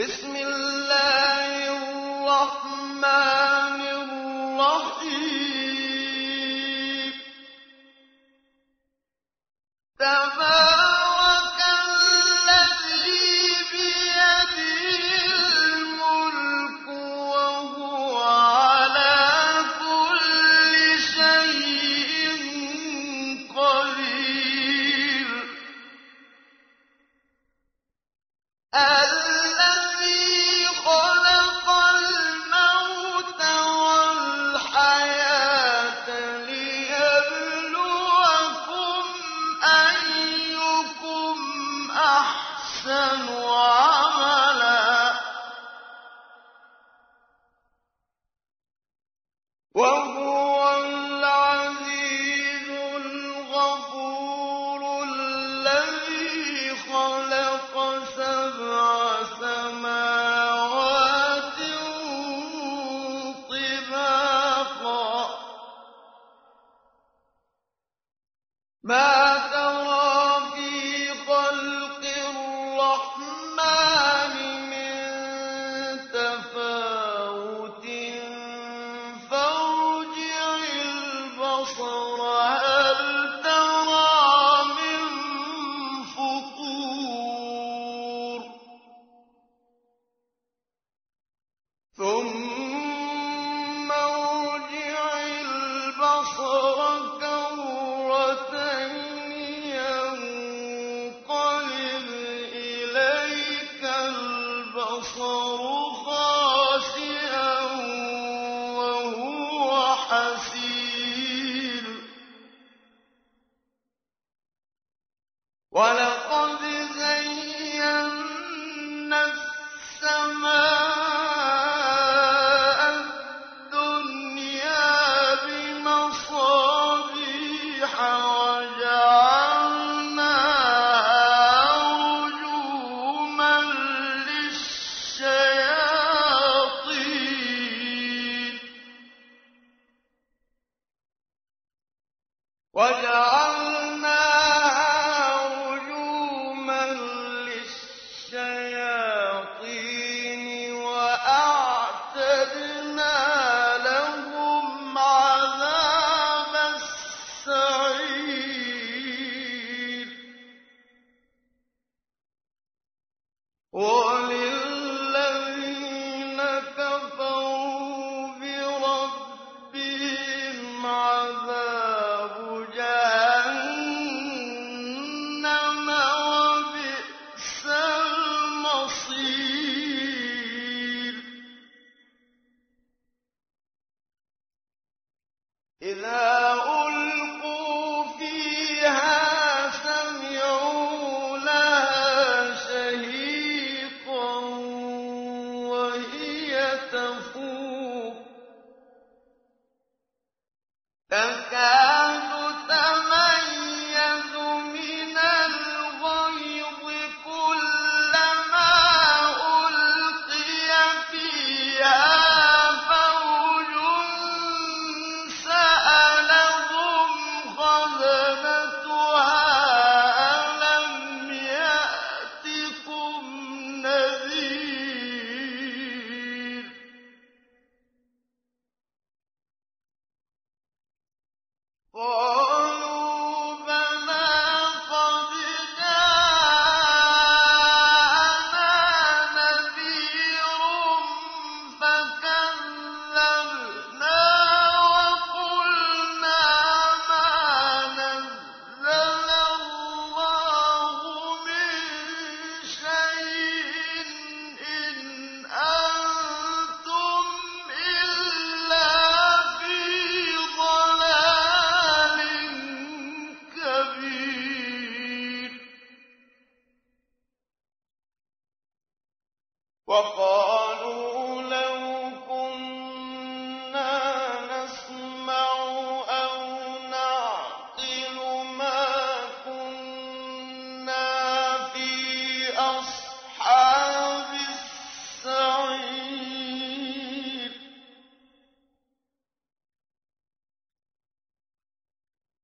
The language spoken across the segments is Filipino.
بسم الله ولقد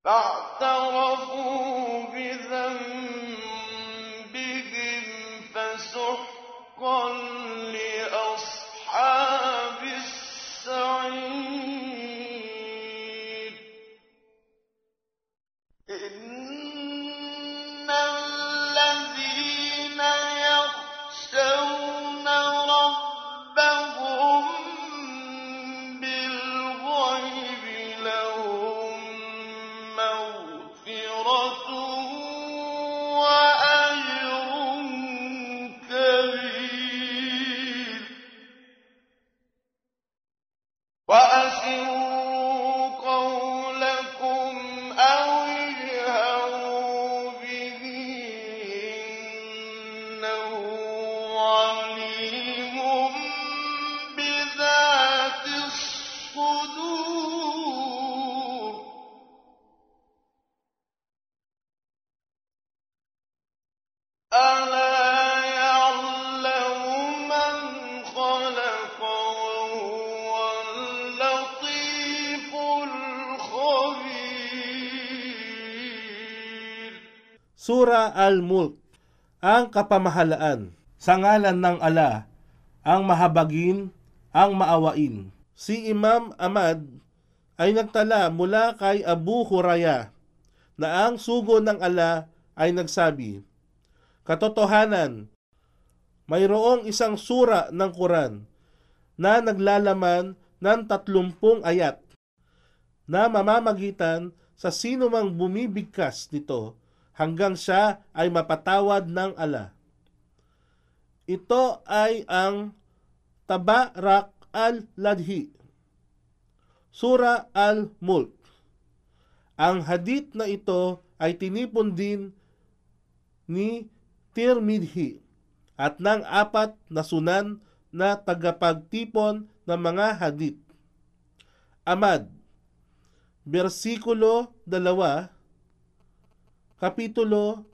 فاعترفوا بذنبهم فسحقا Sura Al-Mulk, ang kapamahalaan. Sa ngalan ng ala, ang mahabagin, ang maawain. Si Imam Ahmad ay nagtala mula kay Abu Huraya na ang sugo ng ala ay nagsabi, Katotohanan, mayroong isang sura ng Quran na naglalaman ng tatlumpung ayat na mamamagitan sa sino mang bumibigkas nito hanggang siya ay mapatawad ng ala. Ito ay ang Tabarak al-Ladhi, Sura al-Mulk. Ang hadith na ito ay tinipon din ni Tirmidhi at ng apat na sunan na tagapagtipon ng mga hadith. Amad, versikulo 2, Kapitulo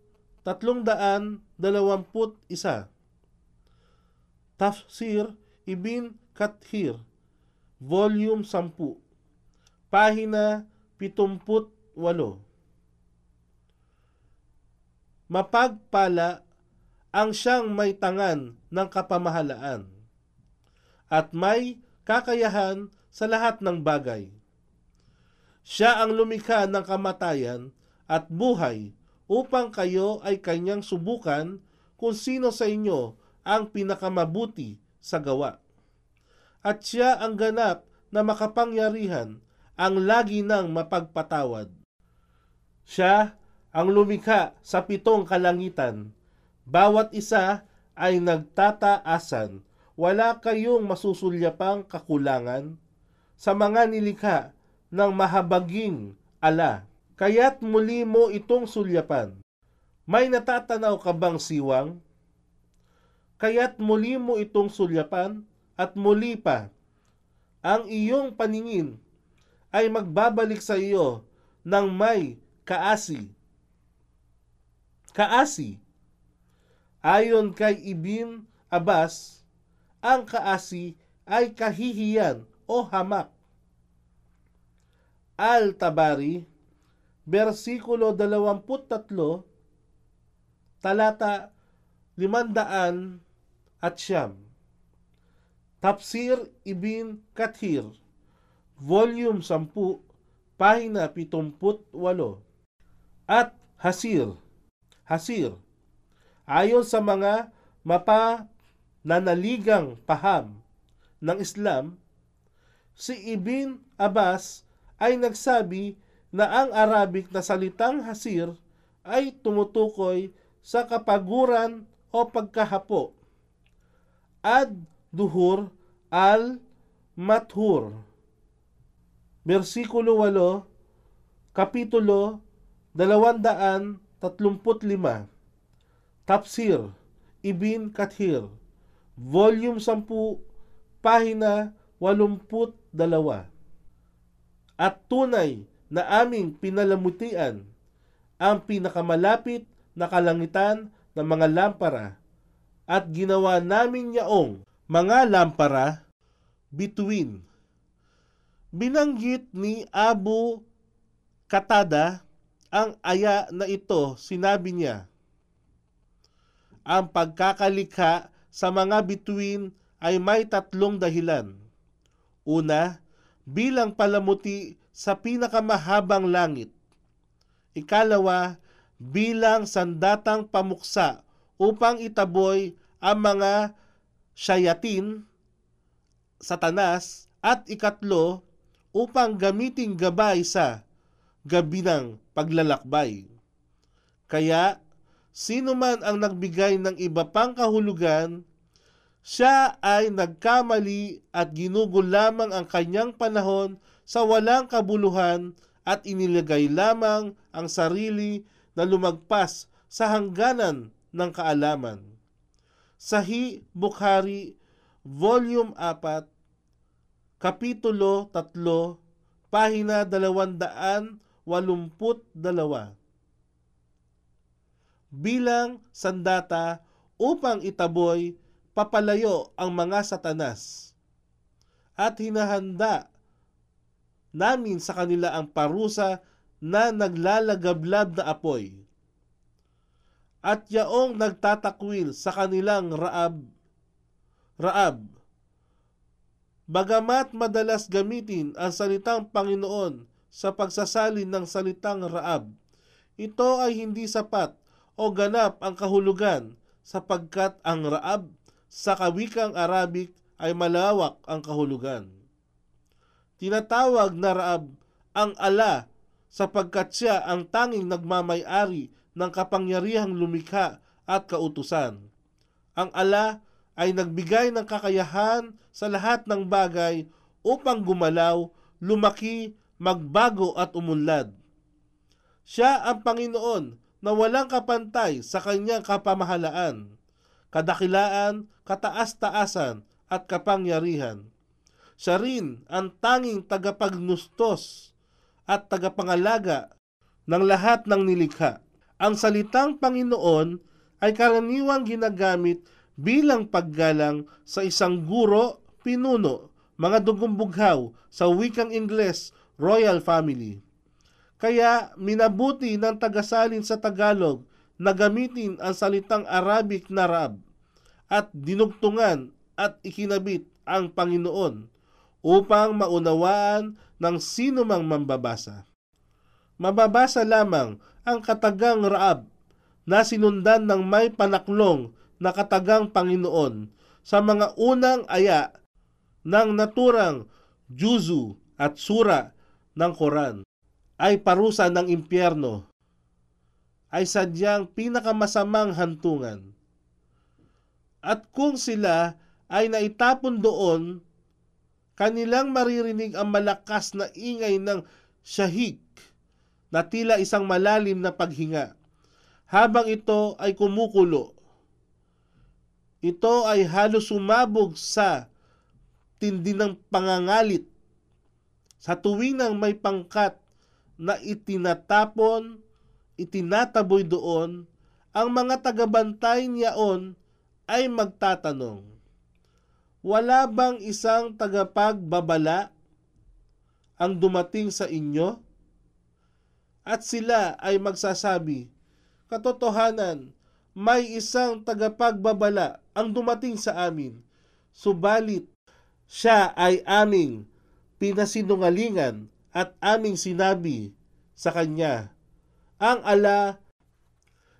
321 Tafsir Ibn Kathir Volume 10 Pahina 78 Mapagpala ang siyang may tangan ng kapamahalaan at may kakayahan sa lahat ng bagay. Siya ang lumikha ng kamatayan at buhay upang kayo ay kanyang subukan kung sino sa inyo ang pinakamabuti sa gawa. At siya ang ganap na makapangyarihan ang lagi ng mapagpatawad. Siya ang lumikha sa pitong kalangitan. Bawat isa ay nagtataasan. Wala kayong masusulyapang kakulangan sa mga nilikha ng mahabaging ala. Kaya't muli mo itong sulyapan. May natatanaw ka bang siwang? Kaya't muli mo itong sulyapan at muli pa. Ang iyong paningin ay magbabalik sa iyo ng may kaasi. Kaasi. Ayon kay Ibn Abbas, ang kaasi ay kahihiyan o hamak. Al-Tabari, versikulo 23, talata 500 at siyam. Tafsir Ibn Kathir, Volume 10, Pahina 78. At Hasir, Hasir, ayon sa mga mapa nanaligang paham ng Islam, si Ibn Abbas ay nagsabi na ang Arabic na salitang hasir ay tumutukoy sa kapaguran o pagkahapo. Ad duhur al mathur. Versikulo 8, Kapitulo 235. Tafsir Ibn Kathir Volume 10 Pahina 82 At tunay na aming pinalamutian ang pinakamalapit na kalangitan ng mga lampara at ginawa namin yaong mga lampara between. Binanggit ni Abu Katada ang aya na ito, sinabi niya, ang pagkakalikha sa mga bituin ay may tatlong dahilan. Una, bilang palamuti sa pinakamahabang langit. Ikalawa, bilang sandatang pamuksa upang itaboy ang mga shayatin, satanas, at ikatlo, upang gamiting gabay sa gabi ng paglalakbay. Kaya, sino man ang nagbigay ng iba pang kahulugan, siya ay nagkamali at ginugol lamang ang kanyang panahon sa walang kabuluhan at inilagay lamang ang sarili na lumagpas sa hangganan ng kaalaman. Sahi Bukhari, Volume 4, Kapitulo 3, Pahina 282 Bilang sandata upang itaboy papalayo ang mga satanas at hinahanda namin sa kanila ang parusa na naglalagablab na apoy at yaong nagtatakwil sa kanilang raab raab bagamat madalas gamitin ang salitang Panginoon sa pagsasalin ng salitang raab ito ay hindi sapat o ganap ang kahulugan sapagkat ang raab sa kawikang Arabic ay malawak ang kahulugan. Tinatawag na Raab ang ala sapagkat siya ang tanging nagmamay-ari ng kapangyarihang lumikha at kautusan. Ang ala ay nagbigay ng kakayahan sa lahat ng bagay upang gumalaw, lumaki, magbago at umunlad. Siya ang Panginoon na walang kapantay sa kanyang kapamahalaan, kadakilaan, kataas-taasan at kapangyarihan. Siya rin ang tanging tagapagnustos at tagapangalaga ng lahat ng nilikha. Ang salitang Panginoon ay karaniwang ginagamit bilang paggalang sa isang guro, pinuno, mga dugumbughaw sa wikang Ingles, royal family. Kaya minabuti ng tagasalin sa Tagalog na gamitin ang salitang Arabic na Rab at dinugtungan at ikinabit ang Panginoon upang maunawaan ng sino mang mambabasa. Mababasa lamang ang katagang Raab na sinundan ng may panaklong na katagang Panginoon sa mga unang aya ng naturang Juzu at Sura ng Koran. Ay parusa ng impyerno. Ay sadyang pinakamasamang hantungan. At kung sila ay naitapon doon, kanilang maririnig ang malakas na ingay ng shahik na tila isang malalim na paghinga habang ito ay kumukulo. Ito ay halos sumabog sa tindi ng pangangalit sa tuwing ng may pangkat na itinatapon, itinataboy doon, ang mga tagabantay niyaon ay magtatanong, Wala bang isang tagapagbabala ang dumating sa inyo? At sila ay magsasabi, Katotohanan, may isang tagapagbabala ang dumating sa amin, subalit siya ay aming pinasinungalingan at aming sinabi sa kanya, ang ala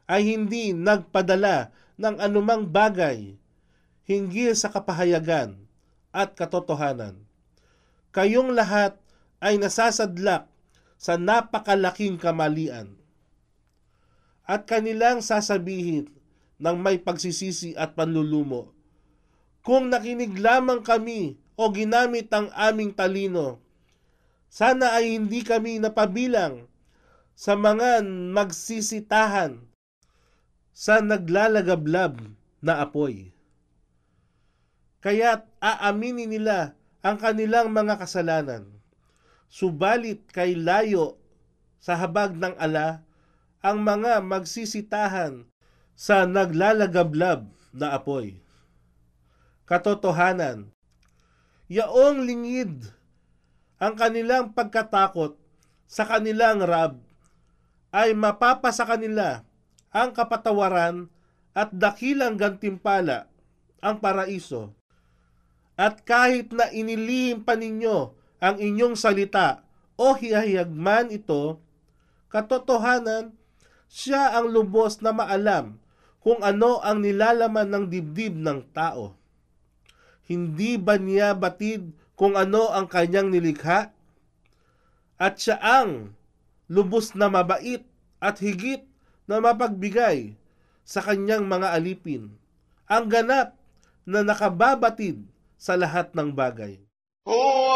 ay hindi nagpadala ng anumang bagay hinggil sa kapahayagan at katotohanan. Kayong lahat ay nasasadlak sa napakalaking kamalian. At kanilang sasabihin ng may pagsisisi at panlulumo, Kung nakinig lamang kami o ginamit ang aming talino, sana ay hindi kami napabilang sa mga magsisitahan sa naglalagablab na apoy. Kaya't aaminin nila ang kanilang mga kasalanan. Subalit kay layo sa habag ng ala ang mga magsisitahan sa naglalagablab na apoy. Katotohanan, yaong lingid ang kanilang pagkatakot sa kanilang rab ay mapapasa kanila ang kapatawaran at dakilang gantimpala ang paraiso. At kahit na inilihim pa ninyo ang inyong salita o hiyahiyag man ito, katotohanan, siya ang lubos na maalam kung ano ang nilalaman ng dibdib ng tao. Hindi ba niya batid kung ano ang kanyang nilikha? At siya ang lubos na mabait at higit na mapagbigay sa kanyang mga alipin. Ang ganap na nakababatid sa lahat ng bagay. هو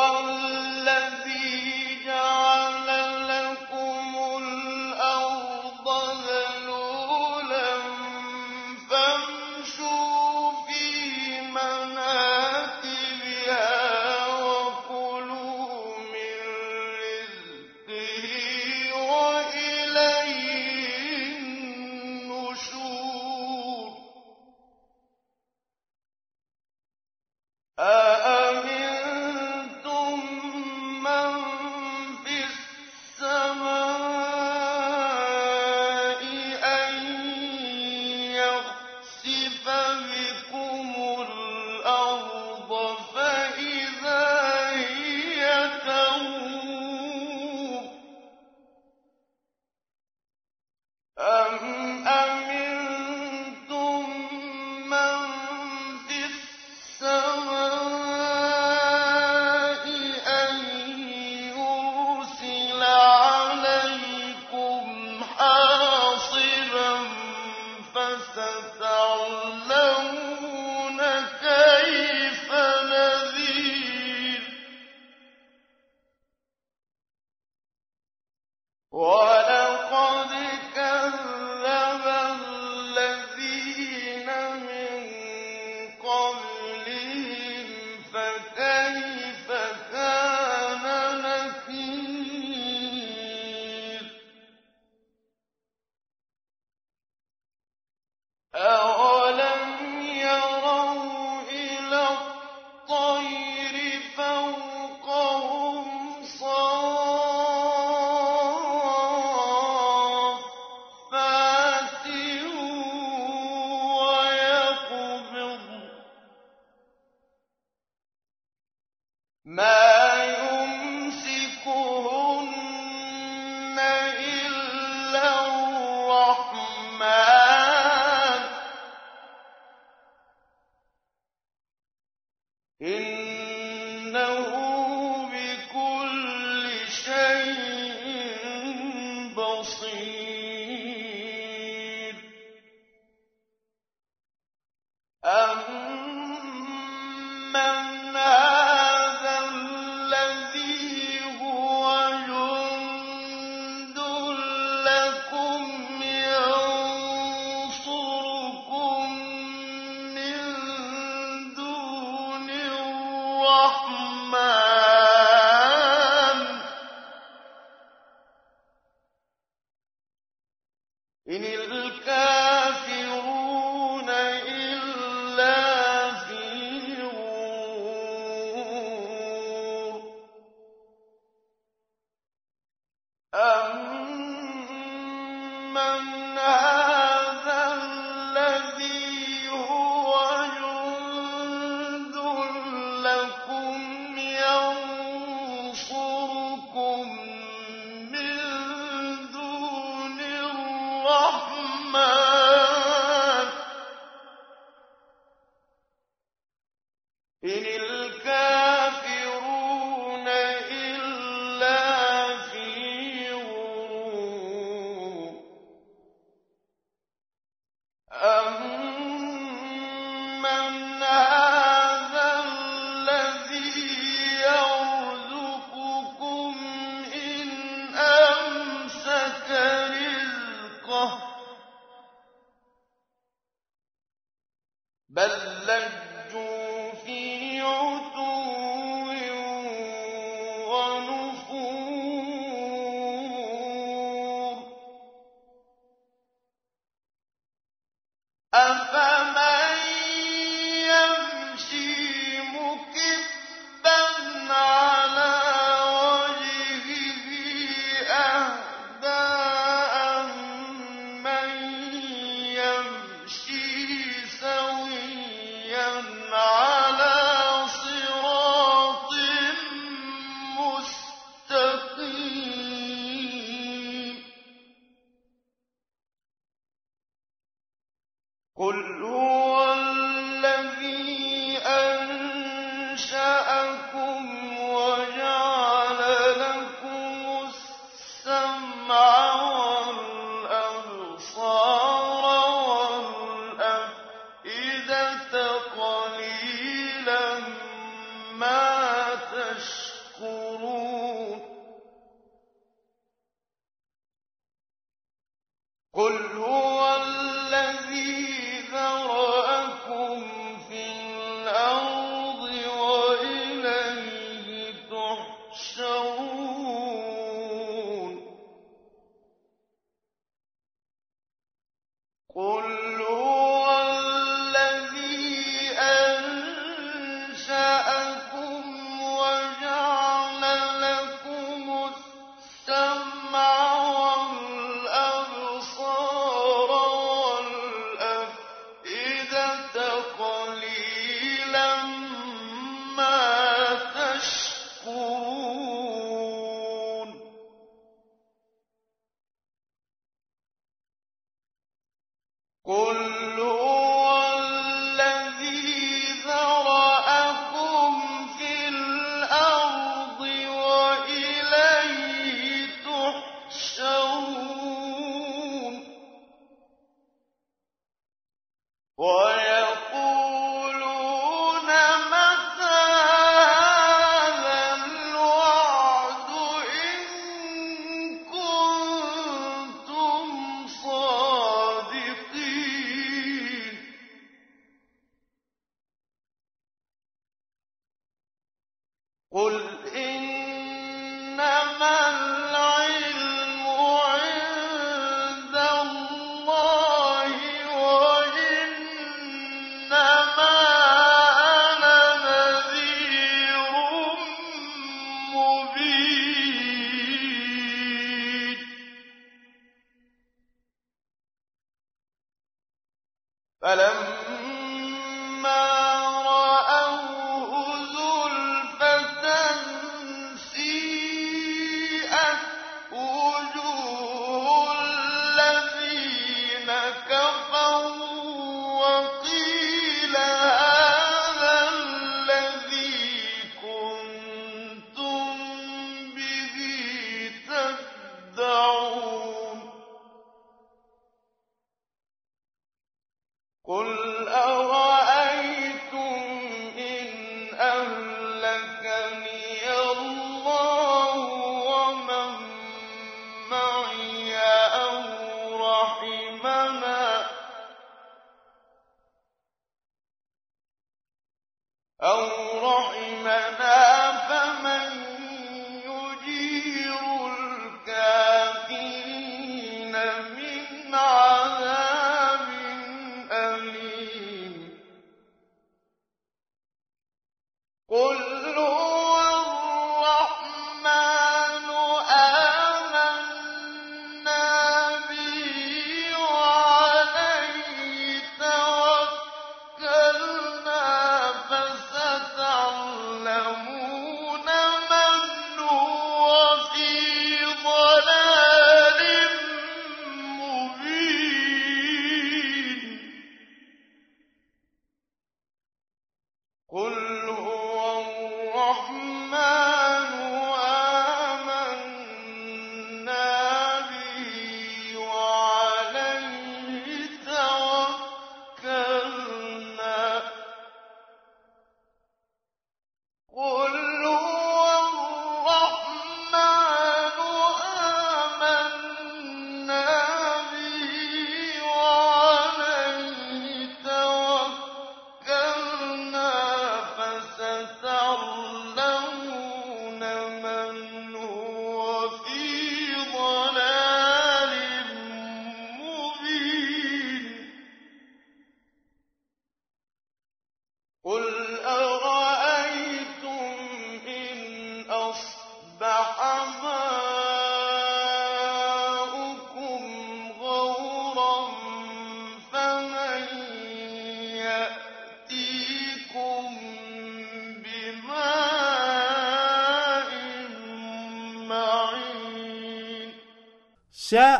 ما تشكرون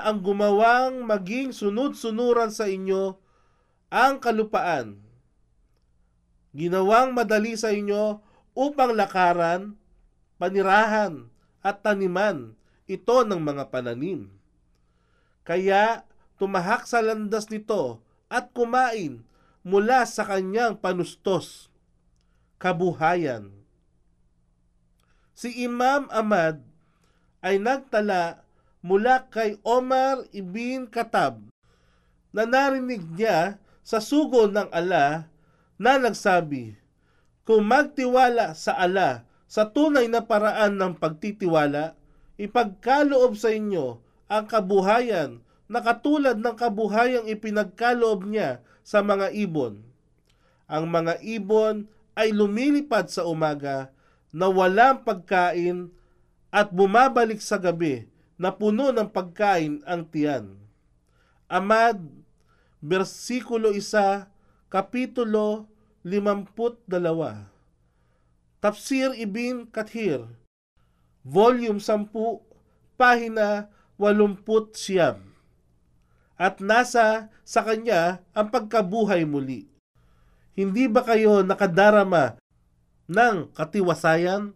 ang gumawang maging sunod-sunuran sa inyo ang kalupaan. Ginawang madali sa inyo upang lakaran, panirahan at taniman ito ng mga pananim. Kaya tumahak sa landas nito at kumain mula sa kanyang panustos, kabuhayan. Si Imam Ahmad ay nagtala mula kay Omar ibn Khattab na narinig niya sa sugo ng ala na nagsabi, Kung magtiwala sa ala sa tunay na paraan ng pagtitiwala, ipagkaloob sa inyo ang kabuhayan na katulad ng kabuhayang ipinagkaloob niya sa mga ibon. Ang mga ibon ay lumilipad sa umaga na walang pagkain at bumabalik sa gabi na puno ng pagkain ang tiyan. Amad, versikulo 1, kapitulo 52. Tafsir Ibn Kathir, volume 10, pahina 80 siyam. At nasa sa kanya ang pagkabuhay muli. Hindi ba kayo nakadarama ng katiwasayan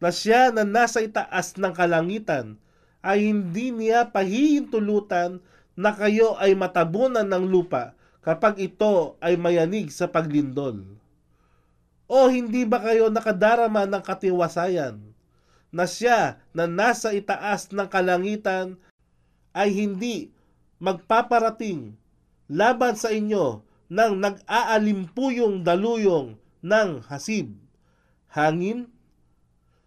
na siya na nasa itaas ng kalangitan ay hindi niya pahihintulutan na kayo ay matabunan ng lupa kapag ito ay mayanig sa paglindol? O hindi ba kayo nakadarama ng katiwasayan na siya na nasa itaas ng kalangitan ay hindi magpaparating laban sa inyo ng nag-aalimpuyong daluyong ng hasib, hangin?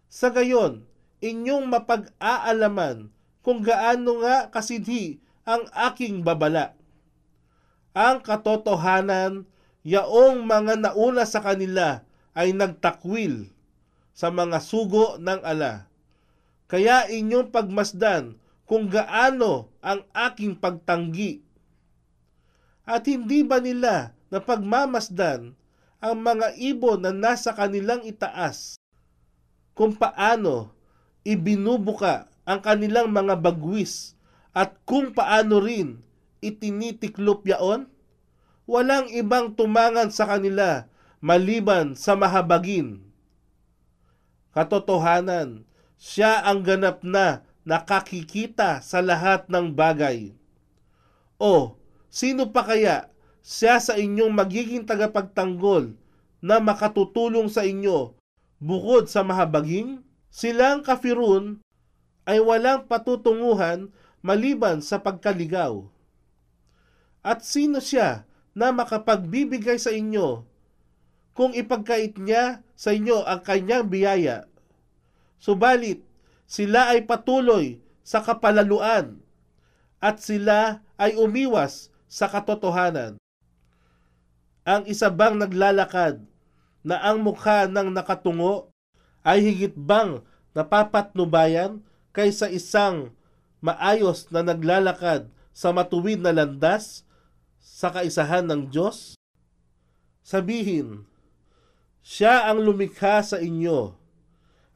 Sa gayon, inyong mapag-aalaman kung gaano nga kasidhi ang aking babala. Ang katotohanan, yaong mga nauna sa kanila ay nagtakwil sa mga sugo ng ala. Kaya inyong pagmasdan kung gaano ang aking pagtanggi. At hindi ba nila na pagmamasdan ang mga ibon na nasa kanilang itaas kung paano ibinubuka ang kanilang mga bagwis at kung paano rin itinitiklop yaon? Walang ibang tumangan sa kanila maliban sa mahabagin. Katotohanan, siya ang ganap na nakakikita sa lahat ng bagay. O, sino pa kaya siya sa inyong magiging tagapagtanggol na makatutulong sa inyo bukod sa mahabaging? Silang kafirun ay walang patutunguhan maliban sa pagkaligaw. At sino siya na makapagbibigay sa inyo kung ipagkait niya sa inyo ang kanyang biyaya? Subalit, sila ay patuloy sa kapalaluan at sila ay umiwas sa katotohanan. Ang isa bang naglalakad na ang mukha ng nakatungo ay higit bang napapatnubayan kaysa isang maayos na naglalakad sa matuwid na landas sa kaisahan ng Diyos? Sabihin, siya ang lumikha sa inyo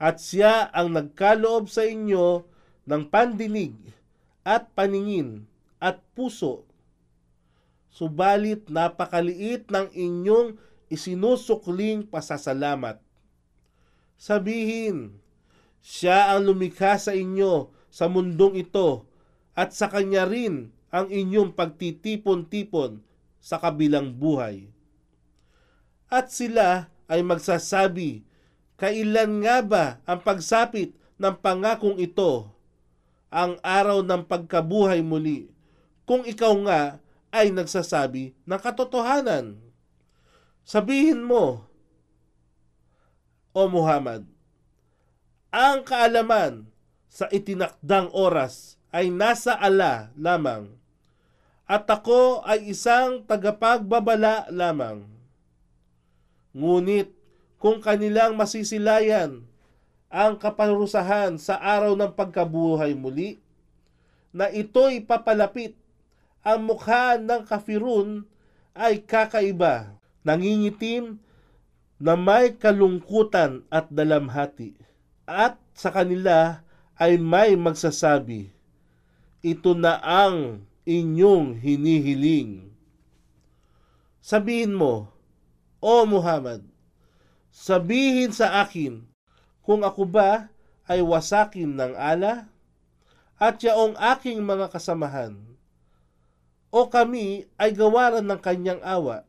at siya ang nagkaloob sa inyo ng pandinig at paningin at puso. Subalit napakaliit ng inyong isinusukling pasasalamat. Sabihin, siya ang lumikha sa inyo sa mundong ito at sa kanya rin ang inyong pagtitipon-tipon sa kabilang buhay. At sila ay magsasabi Kailan nga ba ang pagsapit ng pangakong ito, ang araw ng pagkabuhay muli, kung ikaw nga ay nagsasabi ng katotohanan? Sabihin mo, O Muhammad, ang kaalaman sa itinakdang oras ay nasa ala lamang, at ako ay isang tagapagbabala lamang. Ngunit kung kanilang masisilayan ang kaparusahan sa araw ng pagkabuhay muli, na ito'y papalapit, ang mukha ng kafirun ay kakaiba, nangingitim na may kalungkutan at dalamhati. At sa kanila ay may magsasabi, ito na ang inyong hinihiling. Sabihin mo, O Muhammad, Sabihin sa akin kung ako ba ay wasakin ng ala at yaong aking mga kasamahan o kami ay gawaran ng kanyang awa.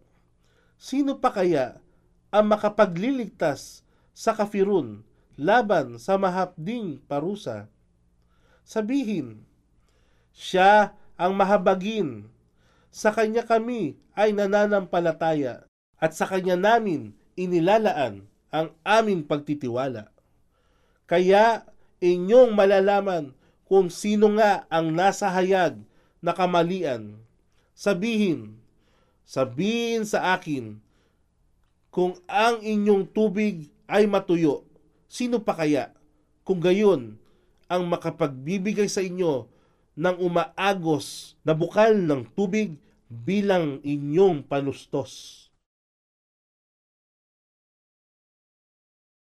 sino pa kaya ang makapagliligtas sa kafirun laban sa mahapding parusa? Sabihin, siya ang mahabagin. Sa kanya kami ay nananampalataya at sa kanya namin inilalaan ang aming pagtitiwala. Kaya inyong malalaman kung sino nga ang nasa hayag na kamalian. Sabihin, sabihin sa akin, kung ang inyong tubig ay matuyo, sino pa kaya? Kung gayon, ang makapagbibigay sa inyo ng umaagos na bukal ng tubig bilang inyong panustos.